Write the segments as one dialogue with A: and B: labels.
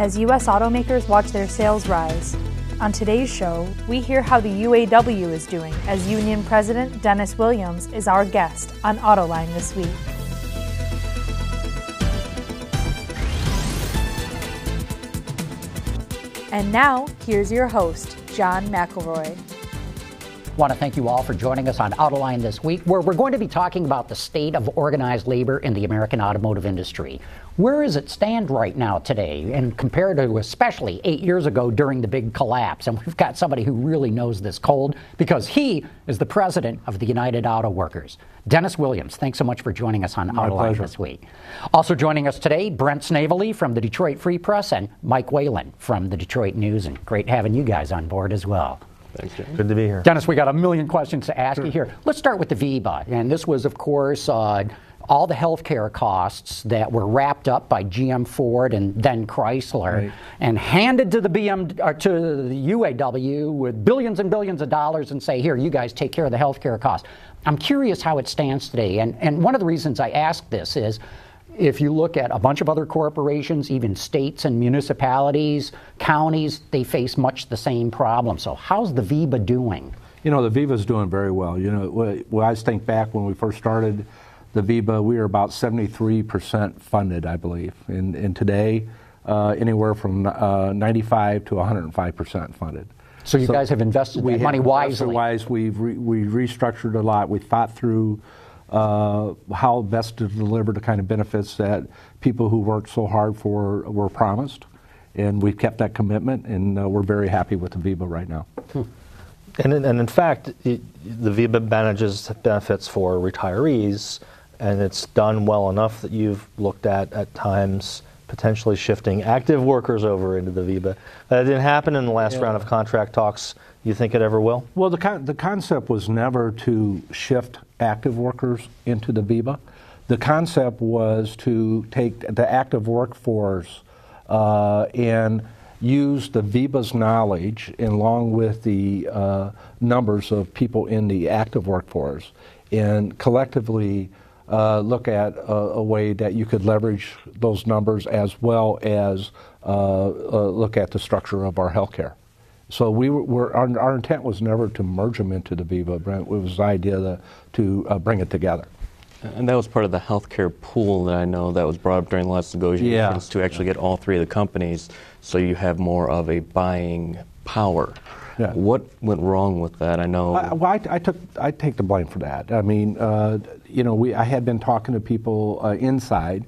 A: as U.S. automakers watch their sales rise. On today's show, we hear how the UAW is doing as Union President Dennis Williams is our guest on Autoline this week. And now, here's your host, John McElroy.
B: Want to thank you all for joining us on Autoline this week, where we're going to be talking about the state of organized labor in the American automotive industry. Where does it stand right now today, and compared to especially eight years ago during the big collapse? And we've got somebody who really knows this cold because he is the president of the United Auto Workers. Dennis Williams, thanks so much for joining us on
C: My
B: Autoline
C: pleasure.
B: this week. Also joining us today, Brent Snavely from the Detroit Free Press and Mike Wayland from the Detroit News. And great having you guys on board as well.
C: Thanks, Jim. Good to be here.
B: Dennis, we got a million questions to ask you here. Let's start with the VEBA. And this was, of course, uh, all the healthcare costs that were wrapped up by GM Ford and then Chrysler
C: Right.
B: and handed to the BM or to the UAW with billions and billions of dollars and say, here, you guys take care of the healthcare costs. I'm curious how it stands today. And, and one of the reasons I ask this is if you look at a bunch of other corporations, even states and municipalities, counties, they face much the same problem. So, how's the VEBA doing?
C: You know, the VEBA's doing very well. You know, wh- when I think back when we first started the VEBA, we were about 73% funded, I believe. And, and today, uh, anywhere from uh, 95 to 105% funded.
B: So, you guys have invested
C: we
B: money
C: invested
B: wisely.
C: Wise, we've re- we restructured a lot. We thought through uh, how best to deliver the kind of benefits that people who worked so hard for were promised, and we've kept that commitment, and uh, we're very happy with the VEBA right now.
D: And in, and in fact, it, the VEBA manages benefits for retirees, and it's done well enough that you've looked at at times potentially shifting active workers over into the VEBA. That didn't happen in the last round of contract talks. You think it ever will?
C: Well, the, con- the concept was never to shift active workers into the VEBA. The concept was to take the active workforce uh, and use the VEBA's knowledge along with the uh, numbers of people in the active workforce and collectively uh, look at a, a way that you could leverage those numbers as well as uh, uh, look at the structure of our healthcare. So we were, were our, our intent was never to merge them into the VEBA. It was the idea to, to uh, bring it together.
E: And that was part of the healthcare pool that I know that was brought up during the last negotiations
C: Yeah.
E: to actually get all three of the companies so you have more of a buying power.
C: Yeah.
E: What went wrong with that? I know.
C: I, well, I, I took I take the blame for that. I mean, uh, you know, we I had been talking to people uh, inside,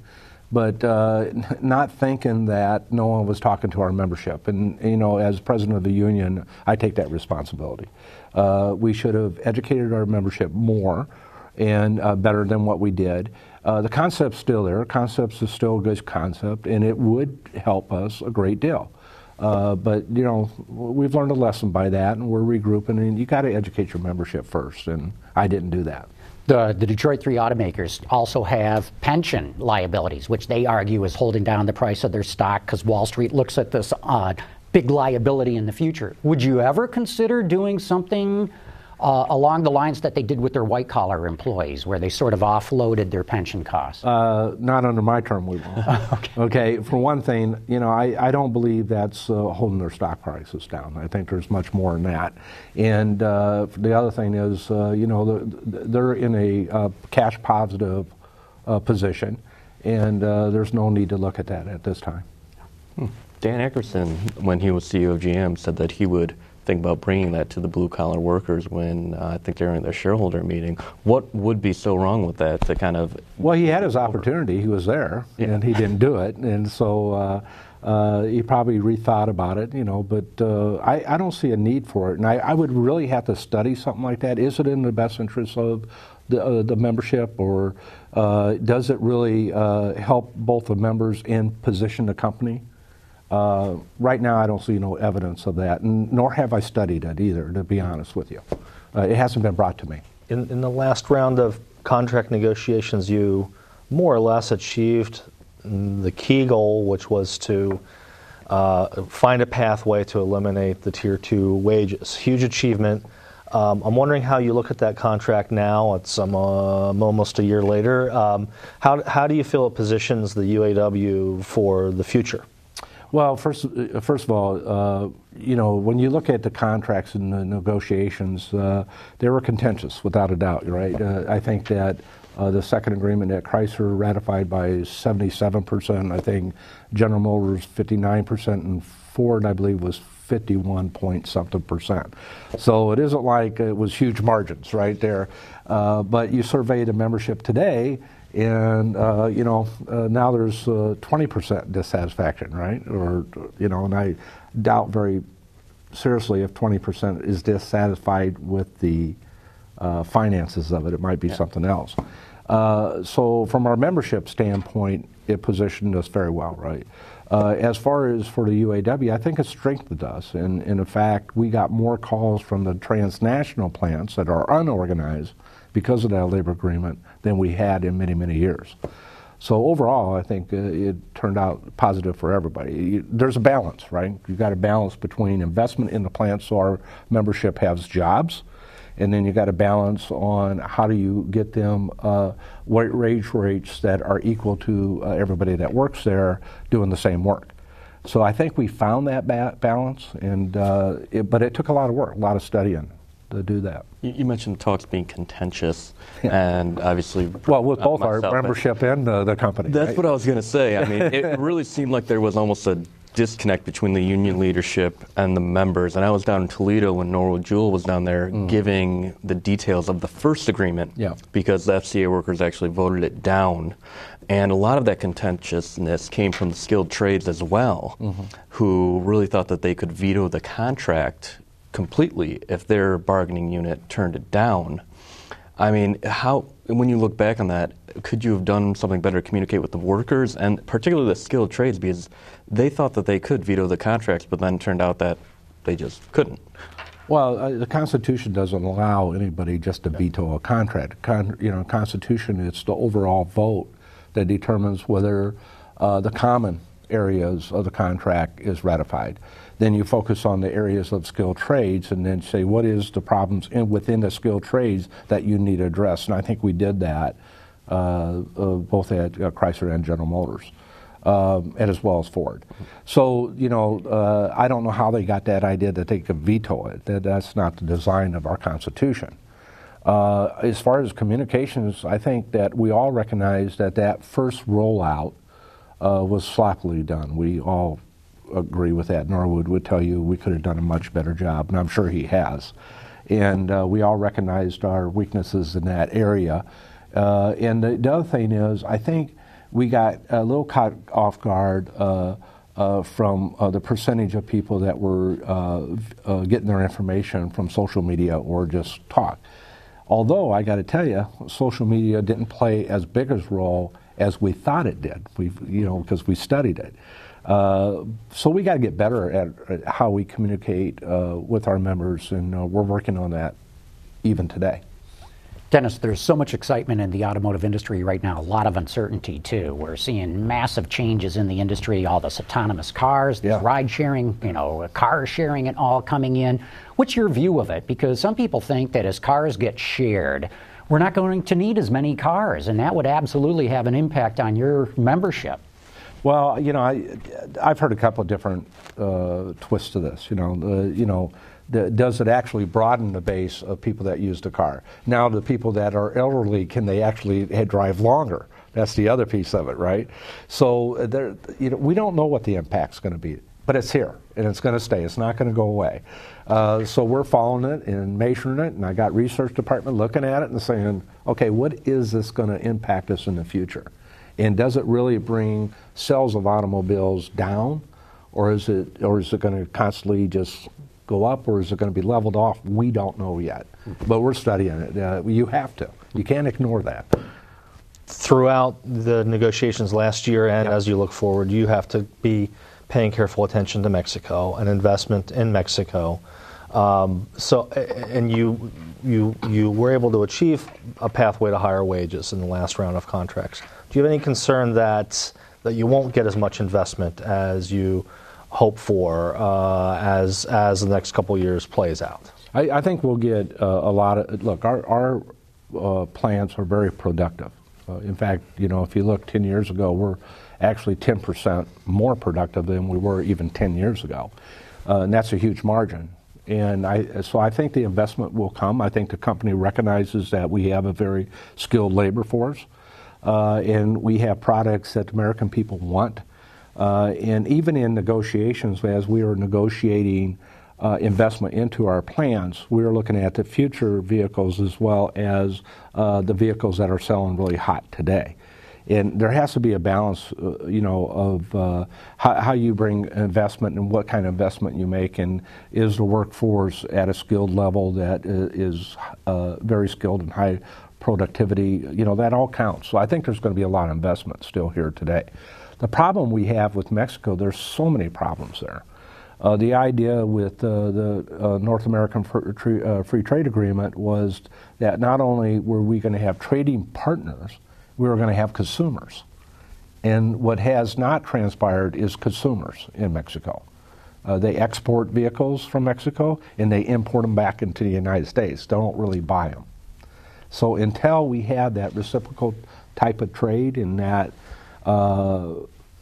C: but uh, not thinking that no one was talking to our membership. And you know, as president of the union, I take that responsibility. Uh, we should have educated our membership more and uh, better than what we did. Uh, the concept's still there. Concepts is still a good concept, and it would help us a great deal. Uh, but you know, we've learned a lesson by that, and we're regrouping. And you got to educate your membership first, and I didn't do that.
B: The, the Detroit Three automakers also have pension liabilities, which they argue is holding down the price of their stock because Wall Street looks at this uh, big liability in the future. Would you ever consider doing something uh, along the lines that they did with their white collar employees, where they sort of offloaded their pension costs?
C: Uh, not under my term, we won't. okay. For one thing, you know, I, I don't believe that's uh, holding their stock prices down. I think there's much more than that. And uh, the other thing is, uh, you know, the, they're in a uh, cash positive uh, position, and uh, there's no need to look at that at this time.
E: Dan Akerson, when he was CEO of GM, said that he would think about bringing that to the blue collar workers when uh, I think during their shareholder meeting. What would be so wrong with that to kind of
C: Well, he had his opportunity. He was there, and he didn't do it, and so uh, uh, he probably rethought about it, you know. But uh, I, I don't see a need for it, and I, I would really have to study something like that. Is it in the best interest of the, uh, the membership, or uh, does it really uh, help both the members and position the company? Uh, right now, I don't see no evidence of that, and nor have I studied it either, to be honest with you. Uh, it hasn't been brought to me.
D: In, in the last round of contract negotiations, you more or less achieved the key goal, which was to uh, find a pathway to eliminate the tier two wages. Huge achievement. Um, I'm wondering how you look at that contract now. It's um, uh, almost a year later. Um, how, how do you feel it positions the UAW for the future?
C: Well, first, first of all, uh, you know, when you look at the contracts and the negotiations, uh, they were contentious, without a doubt, right? Uh, I think that uh, the second agreement that Chrysler ratified by 77%, I think General Motors 59%, and Ford, I believe, was 51 point something percent. So it isn't like it was huge margins right there. Uh, but you survey the membership today, and uh, you know uh, now there's 20% uh, dissatisfaction, right? Or you know, and I doubt very seriously if 20% is dissatisfied with the uh, finances of it. It might be yeah. something else. Uh, so from our membership standpoint, it positioned us very well, right? Uh, as far as for the UAW, I think it strengthened us. And, and, in fact, we got more calls from the transnational plants that are unorganized because of that labor agreement than we had in many, many years. So overall, I think uh, it turned out positive for everybody. You, there's a balance, right? You've got a balance between investment in the plant so our membership has jobs, and then you got to balance on how do you get them uh, wage rates that are equal to uh, everybody that works there doing the same work. So I think we found that ba- balance, and uh, it, but it took a lot of work, a lot of studying to do that.
E: You, you mentioned talks being contentious, and obviously,
C: well, with both myself, our membership and the company.
E: That's
C: right?
E: what I was going to say. I mean, it really seemed like there was almost a disconnect between the union leadership and the members. And I was down in Toledo when Norwood Jewell was down there mm. giving the details of the first agreement
C: yeah.
E: because the FCA workers actually voted it down. And a lot of that contentiousness came from the skilled trades as well, mm-hmm. who really thought that they could veto the contract completely if their bargaining unit turned it down. I mean, how when you look back on that, could you have done something better to communicate with the workers and particularly the skilled trades because they thought that they could veto the contracts, but then turned out that they just couldn't.
C: Well, uh, the Constitution doesn't allow anybody just to veto a contract. Con- you know, Constitution it's the overall vote that determines whether uh, the common areas of the contract is ratified. Then you focus on the areas of skilled trades and then say what is the problems in, within the skilled trades that you need to address. And I think we did that uh, uh, both at uh, Chrysler and General Motors um, and as well as Ford. So, you know, uh, I don't know how they got that idea that they could veto it. That, that's not the design of our Constitution. Uh, as far as communications, I think that we all recognize that that first rollout uh, was sloppily done. We all agree with that. Norwood would tell you we could have done a much better job, and I'm sure he has. And uh, we all recognized our weaknesses in that area. Uh, and the, the other thing is, I think we got a little caught off guard uh, uh, from uh, the percentage of people that were uh, getting their information from social media or just talk. Although I got to tell you, social media didn't play as big a role as we thought it did. We, you know, because we studied it. Uh, so we got to get better at, at, how we communicate with our members, and we're working on that even today.
B: Dennis, there's so much excitement in the automotive industry right now, a lot of uncertainty too. We're seeing massive changes in the industry, all this autonomous cars, this
C: yeah.
B: ride sharing, you know, car sharing and all coming in. What's your view of it? Because some people think that as cars get shared, we're not going to need as many cars, and that would absolutely have an impact on your membership.
C: Well, you know, I, I've heard a couple of different uh, twists to this. You know, uh, you know, the, does it actually broaden the base of people that use the car? Now, the people that are elderly, can they actually drive longer? That's the other piece of it, right? So uh, there, you know, we don't know what the impact's going to be, but it's here and it's going to stay. It's not going to go away. Uh, so we're following it and measuring it, and I got research department looking at it and saying, okay, what is this going to impact us in the future? And does it really bring sales of automobiles down, or is it, or is it going to constantly just go up or is it going to be leveled off? We don't know yet, but we're studying it. Uh, you have to. You can't ignore that.
D: Throughout the negotiations last year and yep. as you look forward, you have to be paying careful attention to Mexico and investment in Mexico. Um, so, and you, you, you were able to achieve a pathway to higher wages in the last round of contracts. Do you have any concern that that you won't get as much investment as you hope for uh, as as the next couple years plays out?
C: I, I think we'll get uh, a lot of look. Our our uh, plants are very productive, Uh, in fact, you know, if you look 10 years ago, we're actually 10% more productive than we were even 10 years ago. Uh, and that's a huge margin. And I, so I think the investment will come. I think the company recognizes that we have a very skilled labor force, and we have products that American people want. Uh, and even in negotiations, as we are negotiating uh, investment into our plants, we are looking at the future vehicles as well as uh, the vehicles that are selling really hot today and there has to be a balance, uh, you know, of uh, how, how, you bring investment and what kind of investment you make, and is the workforce at a skilled level that is uh, very skilled and high productivity. You know, that all counts. So I think there's going to be a lot of investment still here today. The problem we have with Mexico, there's so many problems there. Uh, the idea with uh, the uh, North American Free, Free Trade Agreement was that not only were we going to have trading partners, we were going to have consumers. And what has not transpired is consumers in Mexico. Uh, they export vehicles from Mexico and they import them back into the United States. They don't really buy them. So until we have that reciprocal type of trade and that uh,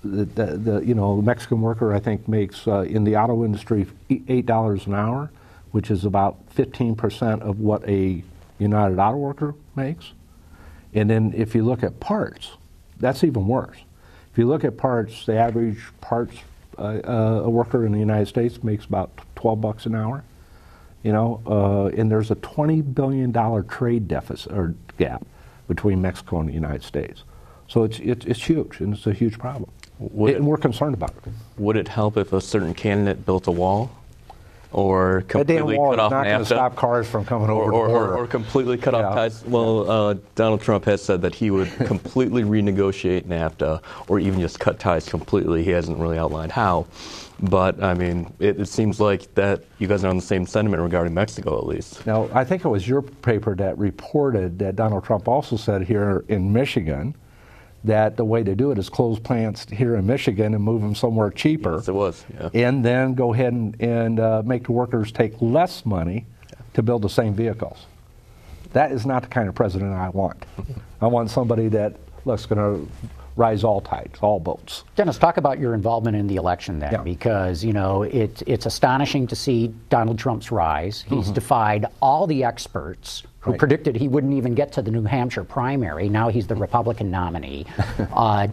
C: the, the, the, you know the Mexican worker I think makes uh, in the auto industry eight dollars an hour, which is about 15 percent of what a United Auto Worker makes. And then if you look at parts, that's even worse. If you look at parts, the average parts uh, uh, a worker in the United States makes about 12 bucks an hour. You know, uh, and there's a 20 billion dollar trade deficit or gap between Mexico and the United States. So it's it's, it's huge, and it's a huge problem. It, and we're concerned about it.
E: Would it help if a certain candidate built a wall or completely
C: cut
E: off
C: not
E: NAFTA.
C: stop cars from coming over
E: or, or, or, completely cut yeah. off ties. Well, uh, Donald Trump has said that he would completely renegotiate NAFTA or even just cut ties completely. He hasn't really outlined how. But I mean, it, it, seems like that you guys are on the same sentiment regarding Mexico, at least.
C: Now, I think it was your paper that reported that Donald Trump also said here in Michigan that the way to do it is close plants here in Michigan and move them somewhere cheaper.
E: Yes, it was. Yeah.
C: And then go ahead and, and uh, make the workers take less money to build the same vehicles. That is not the kind of president I want. I want somebody that looks going to rise all tides, all boats.
B: Dennis, talk about your involvement in the election then, yeah. because you know it, it's astonishing to see Donald Trump's rise. He's mm-hmm. defied all the experts who right. predicted he wouldn't even get to the New Hampshire primary. Now he's the Republican nominee. uh,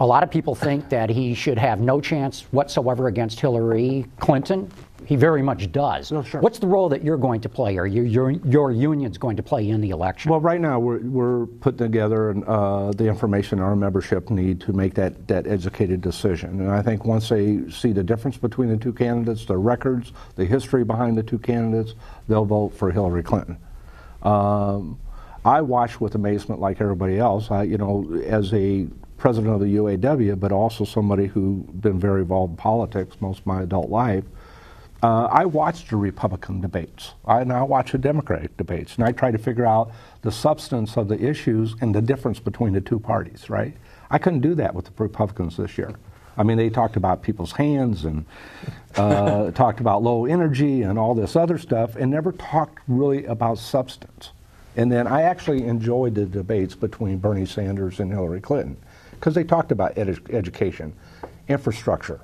B: a lot of people think that he should have no chance whatsoever against Hillary Clinton. He very much does.
C: Oh, sure.
B: What's the role that you're going to play, or your, your, your union's going to play in the election?
C: Well, right now we're, we're putting together uh, the information our membership need to make that, that educated decision. And I think once they see the difference between the two candidates, the records, the history behind the two candidates, they'll vote for Hillary Clinton. Um, I watched with amazement, like everybody else. I, you know, as a president of the UAW, but also somebody who's been very involved in politics most of my adult life. Uh, I watched the Republican debates. I now watch the Democratic debates, and I try to figure out the substance of the issues and the difference between the two parties. Right? I couldn't do that with the Republicans this year. I mean, they talked about people's hands and uh, talked about low energy and all this other stuff, and never talked really about substance. And then I actually enjoyed the debates between Bernie Sanders and Hillary Clinton because they talked about education, infrastructure,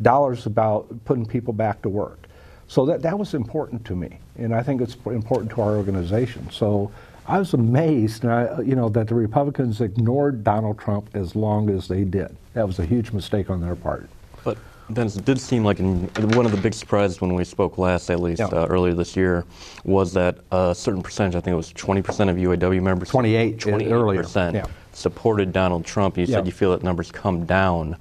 C: dollars about putting people back to work. So that, that was important to me, and I think it's important to our organization. So I was amazed, I, you know, that the Republicans ignored Donald Trump as long as they did. That was a huge mistake on their part.
E: But then it did seem like in, one of the big surprises when we spoke last, at least yeah. uh, earlier this year, was that a certain percentage, I think it was 20% of UAW members,
C: 28,
E: 28% yeah. supported Donald Trump. You yeah. said you feel that numbers come down.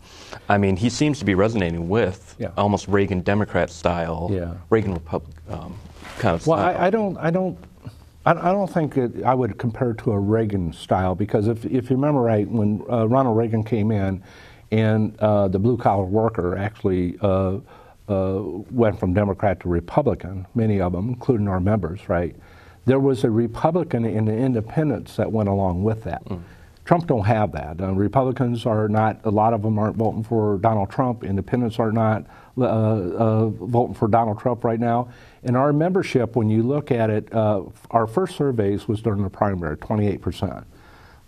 E: I mean, he seems to be resonating with almost Reagan Democrat style, Reagan Republic um, kind of.
C: Well, I, I don't, I don't I, don't think it, I would compare it to a Reagan style because if, if you remember right, when uh, Ronald Reagan came in and uh, the blue collar worker actually uh, uh, went from Democrat to Republican, many of them, including our members, right? There was a Republican and an independence that went along with that. Mm. Trump don't have that. Uh, Republicans are not. A lot of them aren't voting for Donald Trump. Independents are not uh, uh, voting for Donald Trump right now. And our membership, when you look at it, uh, our first surveys was during the primary, 28 percent.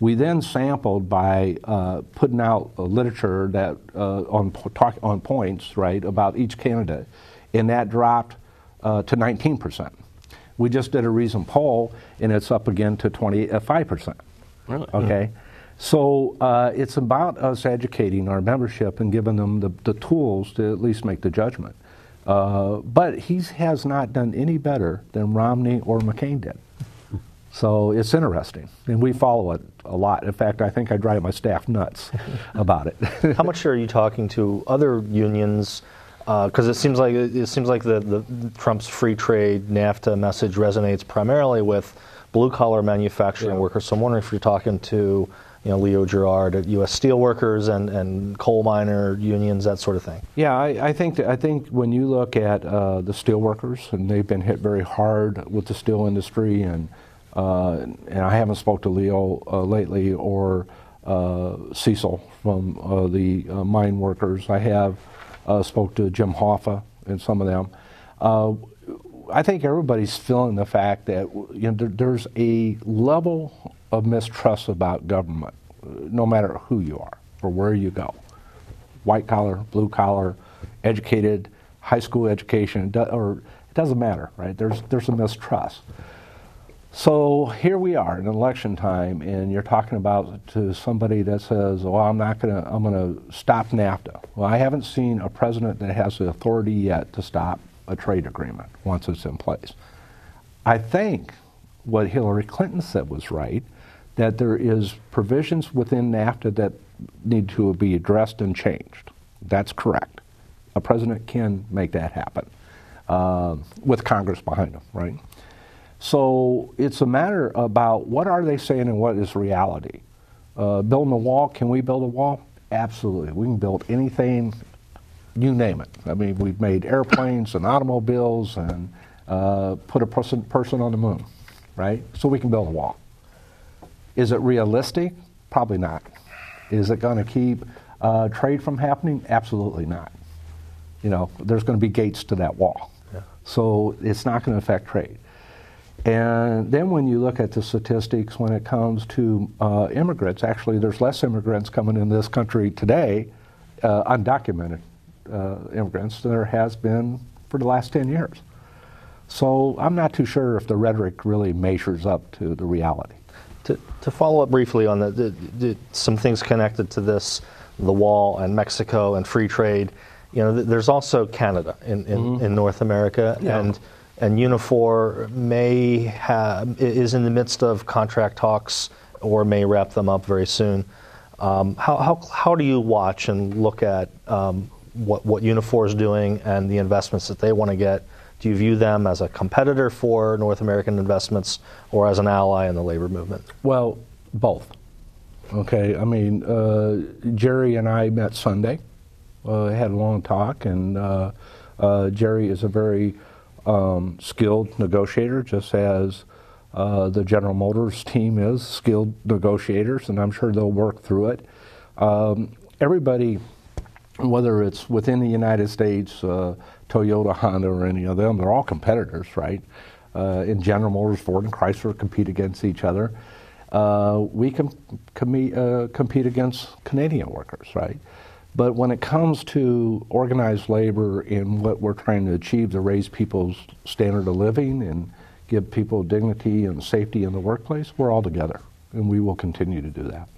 C: We then sampled by uh, putting out literature that uh, on talk, on points right about each candidate, and that dropped uh, to 19 percent. We just did a recent poll, and it's up again to 25 percent.
E: Really?
C: Okay. So uh, it's about us educating our membership and giving them the, the tools to at least make the judgment. Uh, but he has not done any better than Romney or McCain did. So it's interesting, and we follow it a lot. In fact, I think I drive my staff nuts about it.
D: How much are you talking to other unions? Because uh, it seems like it seems like the, the Trump's free trade NAFTA message resonates primarily with blue collar manufacturing yeah. workers. So I'm wondering if you're talking to you know, Leo Gerard at U.S. Steelworkers and, and coal miner unions, that sort of thing?
C: Yeah, I, I think that, I think when you look at uh, the steelworkers, and they've been hit very hard with the steel industry, and uh, and I haven't spoke to Leo uh, lately or uh, Cecil from uh, the uh, mine workers. I have spoke to Jim Hoffa and some of them. I think everybody's feeling the fact that you know, there, there's a level of mistrust about government, no matter who you are or where you go. White collar, blue collar, educated, high school education, or it doesn't matter, right? There's, there's a mistrust. So here we are in election time, and you're talking about to somebody that says, "Well, I'm not going to. I'm going to stop NAFTA." Well, I haven't seen a president that has the authority yet to stop a trade agreement once it's in place. I think what Hillary Clinton said was right that there is provisions within NAFTA that need to be addressed and changed. That's correct. A president can make that happen uh, with Congress behind him, right? So it's a matter about what are they saying and what is reality. Uh, building a wall, can we build a wall? Absolutely. We can build anything, you name it. I mean, we've made airplanes and automobiles and uh, put a person, person on the moon, right? So we can build a wall. Is it realistic? Probably not. Is it going to keep uh, trade from happening? Absolutely not. You know, there's going to be gates to that wall. Yeah. So it's not going to affect trade. And then when you look at the statistics when it comes to uh, immigrants, actually, there's less immigrants coming in this country today, uh, undocumented uh, immigrants, than there has been for the last 10 years. So I'm not too sure if the rhetoric really measures up to the reality.
D: To, to follow up briefly on the, the, the, some things connected to this, the wall and Mexico and free trade, you know, there's also Canada in, in, mm-hmm. in North America, yeah. and and Unifor may is in the midst of contract talks or may wrap them up very soon. Um, how, how, how do you watch and look at um, what, what Unifor is doing and the investments that they want to get do you view them as a competitor for North American investments or as an ally in the labor movement?
C: Well, both. Okay, I mean, uh, Jerry and I met Sunday, uh, had a long talk, and uh, uh Jerry is a very um, skilled negotiator, just as uh, the General Motors team is skilled negotiators, and I'm sure they'll work through it. Um, everybody, whether it's within the United States, uh, Toyota, Honda, or any of them. They're all competitors, right? Uh, in General Motors, Ford, and Chrysler compete against each other. Uh, we can com- uh, compete against Canadian workers, right? But when it comes to organized labor and what we're trying to achieve to raise people's standard of living and give people dignity and safety in the workplace, we're all together, and we will continue to do that.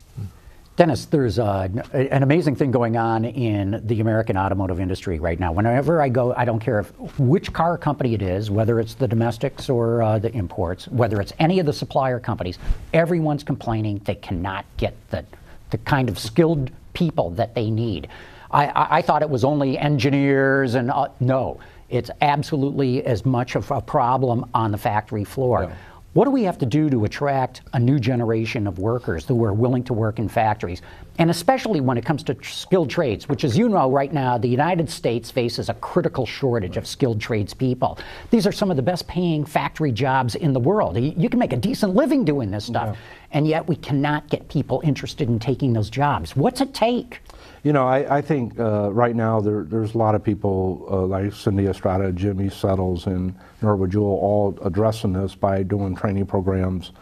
B: Dennis, there's uh, an amazing thing going on in the American automotive industry right now. Whenever I go, I don't care if, which car company it is, whether it's the domestics or uh, the imports, whether it's any of the supplier companies, everyone's complaining they cannot get the, the kind of skilled people that they need. I, I, I thought it was only engineers, and uh, no, it's absolutely as much of a problem on the factory floor. Yeah. What do we have to do to attract a new generation of workers who are willing to work in factories? And especially when it comes to skilled trades, which, as you know, right now, the United States faces a critical shortage of skilled tradespeople. These are some of the best paying factory jobs in the world. You can make a decent living doing this stuff. Yeah. And yet we cannot get people interested in taking those jobs. What's it take?
C: You know, I, I think uh, right now there, there's a lot of people uh, like Cindy Estrada, Jimmy Settles, and Norwood Jewell all addressing this by doing training programs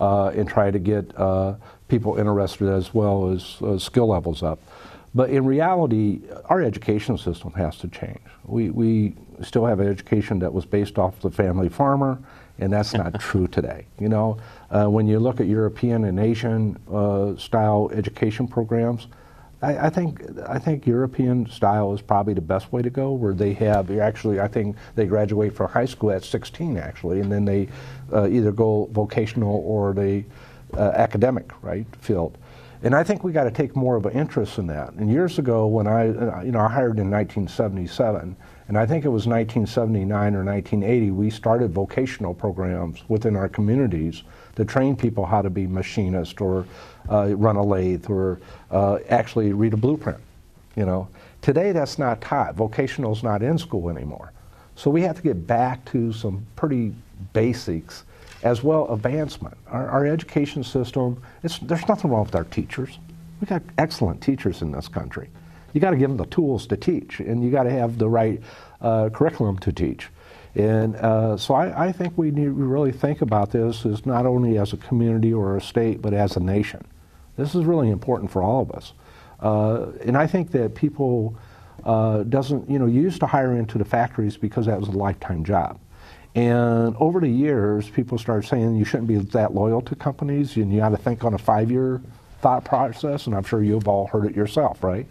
C: uh, and try to get uh, people interested as well as uh, skill levels up. But in reality, our education system has to change. We, we still have an education that was based off the family farmer, and that's not true today. You know, uh, when you look at European and Asian uh, style education programs, I, I, think I think European style is probably the best way to go, where they have actually I think they graduate from high school at 16 actually, and then they uh, either go vocational or the uh, academic right field. And I think we got to take more of an interest in that. And years ago, when I, uh, you know, I hired in 1977, and I think it was 1979 or 1980, we started vocational programs within our communities to train people how to be machinist or uh, run a lathe or uh, actually read a blueprint. You know, today that's not taught. Vocational is not in school anymore. So we have to get back to some pretty basics as well advancement. Our, our education system, there's nothing wrong with our teachers. We've got excellent teachers in this country. You got to give them the tools to teach, and you got to have the right uh, curriculum to teach. And uh, so I, I, think we need to really think about this as not only as a community or a state, but as a nation. This is really important for all of us. Uh, and I think that people uh, doesn't, you know, used to hire into the factories because that was a lifetime job. And over the years, people started saying you shouldn't be that loyal to companies and you got to think on a five year thought process. And I'm sure you've all heard it yourself, right?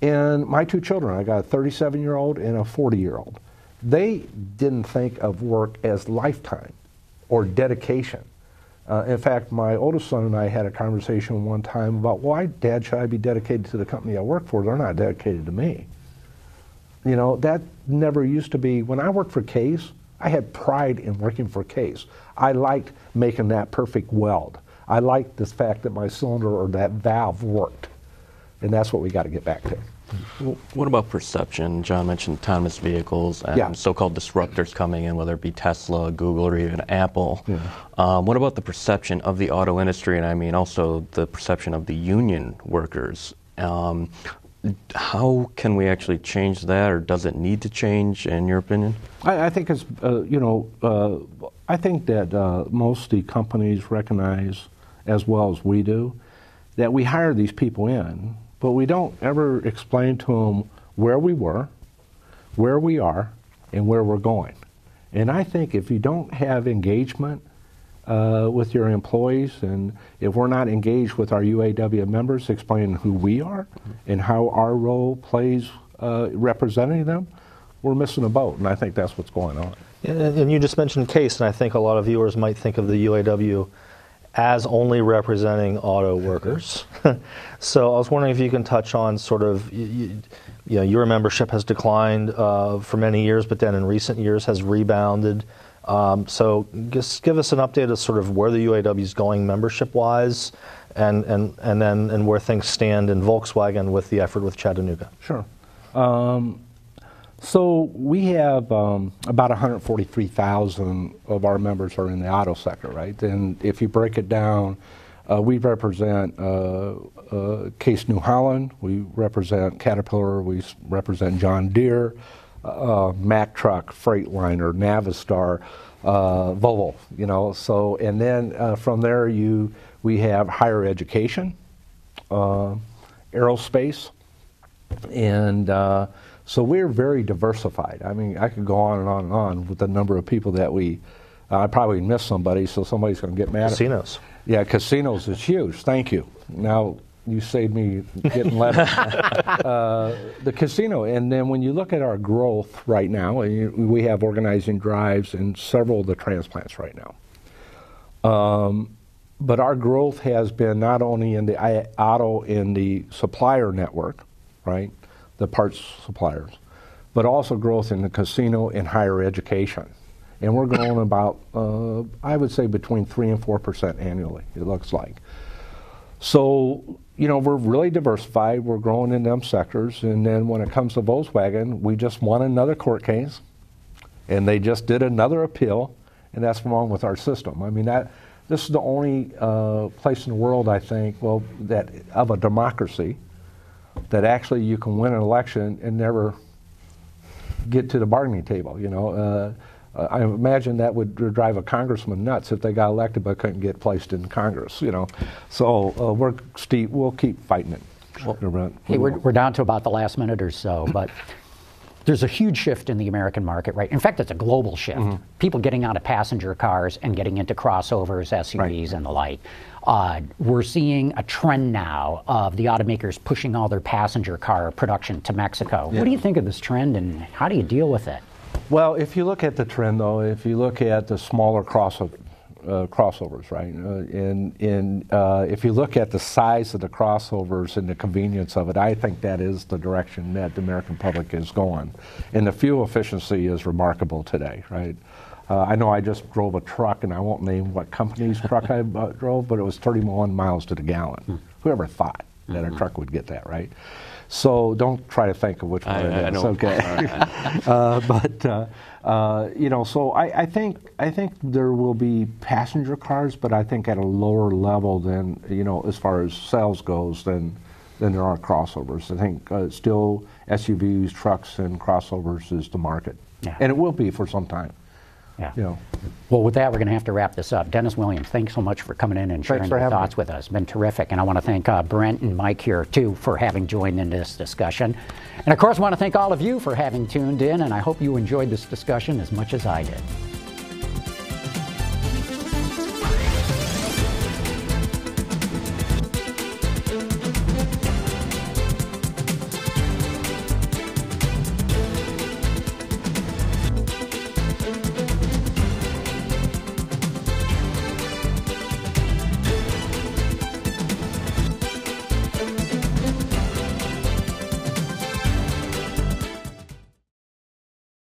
C: And my two children, I got a 37 year old and a 40 year old, they didn't think of work as lifetime or dedication. Uh, in fact, my oldest son and I had a conversation one time about why, Dad, should I be dedicated to the company I work for? They're not dedicated to me. You know, that never used to be. When I worked for Case, I had pride in working for Case. I liked making that perfect weld. I liked the fact that my cylinder or that valve worked. And that's what we got to get back to.
E: what about perception? John mentioned autonomous vehicles and yeah. so-called disruptors coming in, whether it be Tesla, Google, or even Apple. Yeah. Um, what about the perception of the auto industry, and I mean also the perception of the union workers? Um, how can we actually change that, or does it need to change, in your opinion?
C: I, I think it's, uh, you know, uh, I think that uh, most of the companies recognize, as well as we do, that we hire these people in, but we don't ever explain to them where we were, where we are, and where we're going. And I think if you don't have engagement uh, with your employees, and if we're not engaged with our UAW members, explaining who we are and how our role plays uh, representing them, we're missing a boat, and I think that's what's going on.
D: And you just mentioned Case, and I think a lot of viewers might think of the UAW as only representing auto workers. so I was wondering if you can touch on sort of, you, you know, your membership has declined uh, for many years, but then in recent years has rebounded. Um, so just give us an update of sort of where the UAW is going membership-wise, and, and, and then and where things stand in Volkswagen with the effort with Chattanooga.
C: Sure. Um, so we have um, about 143,000 of our members are in the auto sector, right? And if you break it down, uh, we represent uh, uh, Case New Holland, we represent Caterpillar, we represent John Deere, uh, Mack Truck, Freightliner, Navistar, uh, Volvo, you know. So, and then uh, from there, you we have higher education, uh, aerospace, and uh, so we're very diversified. I mean, I could go on and on and on with the number of people that we. I probably missed somebody, so somebody's going to get mad.
D: At Casinos.
C: Yeah, casinos is huge. Thank you. Now you saved me getting left. uh, the casino, and then when you look at our growth right now, we have organizing drives in several of the transplants right now. Um, but our growth has been not only in the auto in the supplier network, right, the parts suppliers, but also growth in the casino and higher education. And we're growing about, uh, I would say, between three and four percent annually. It looks like. So you know, we're really diversified. We're growing in them sectors. And then when it comes to Volkswagen, we just won another court case, and they just did another appeal, and that's wrong with our system. I mean, that this is the only uh, place in the world, I think, well, that of a democracy, that actually you can win an election and never get to the bargaining table. You know, uh, uh, I imagine that would drive a congressman nuts if they got elected but couldn't get placed in Congress. You know, so uh, we're Steve. We'll keep fighting it.
B: Hey, we're, we're down to about the last minute or so, but there's a huge shift in the American market, right? In fact, it's a global shift.
C: Mm-hmm.
B: People getting out of passenger cars and getting into crossovers, SUVs,
C: Right.
B: and the like. Uh, we're seeing a trend now of the automakers pushing all their passenger car production to Mexico. What do you think of this trend, and how do you deal with it?
C: Well, if you look at the trend, though, if you look at the smaller cross, uh, crossovers, right, uh, and, and uh, if you look at the size of the crossovers and the convenience of it, I think that is the direction that the American public is going. And the fuel efficiency is remarkable today, right? Uh, I know I just drove a truck, and I won't name what company's truck I uh, drove, but it was 31 miles to the gallon. Whoever thought that a truck would get that, right? So don't try to think of which one
E: I-
C: it is.
E: I- I.
C: Okay. Uh, but uh, you know, so I, I think I think there will be passenger cars, but I think at a lower level than you know as far as sales goes than than there are crossovers. I think uh, still SUVs, trucks, and crossovers is the market,
B: Yeah.
C: and it will be for some time.
B: Yeah.
C: You know.
B: Well, with that, we're going to have to wrap this up. Dennis Williams, thanks so much for coming in and sharing your
C: having me.
B: thoughts with us. It's been terrific. And I want to thank uh, Brent and Mike here, too, for having joined in this discussion. And of course, I want to thank all of you for having tuned in, and I hope you enjoyed this discussion as much as I did.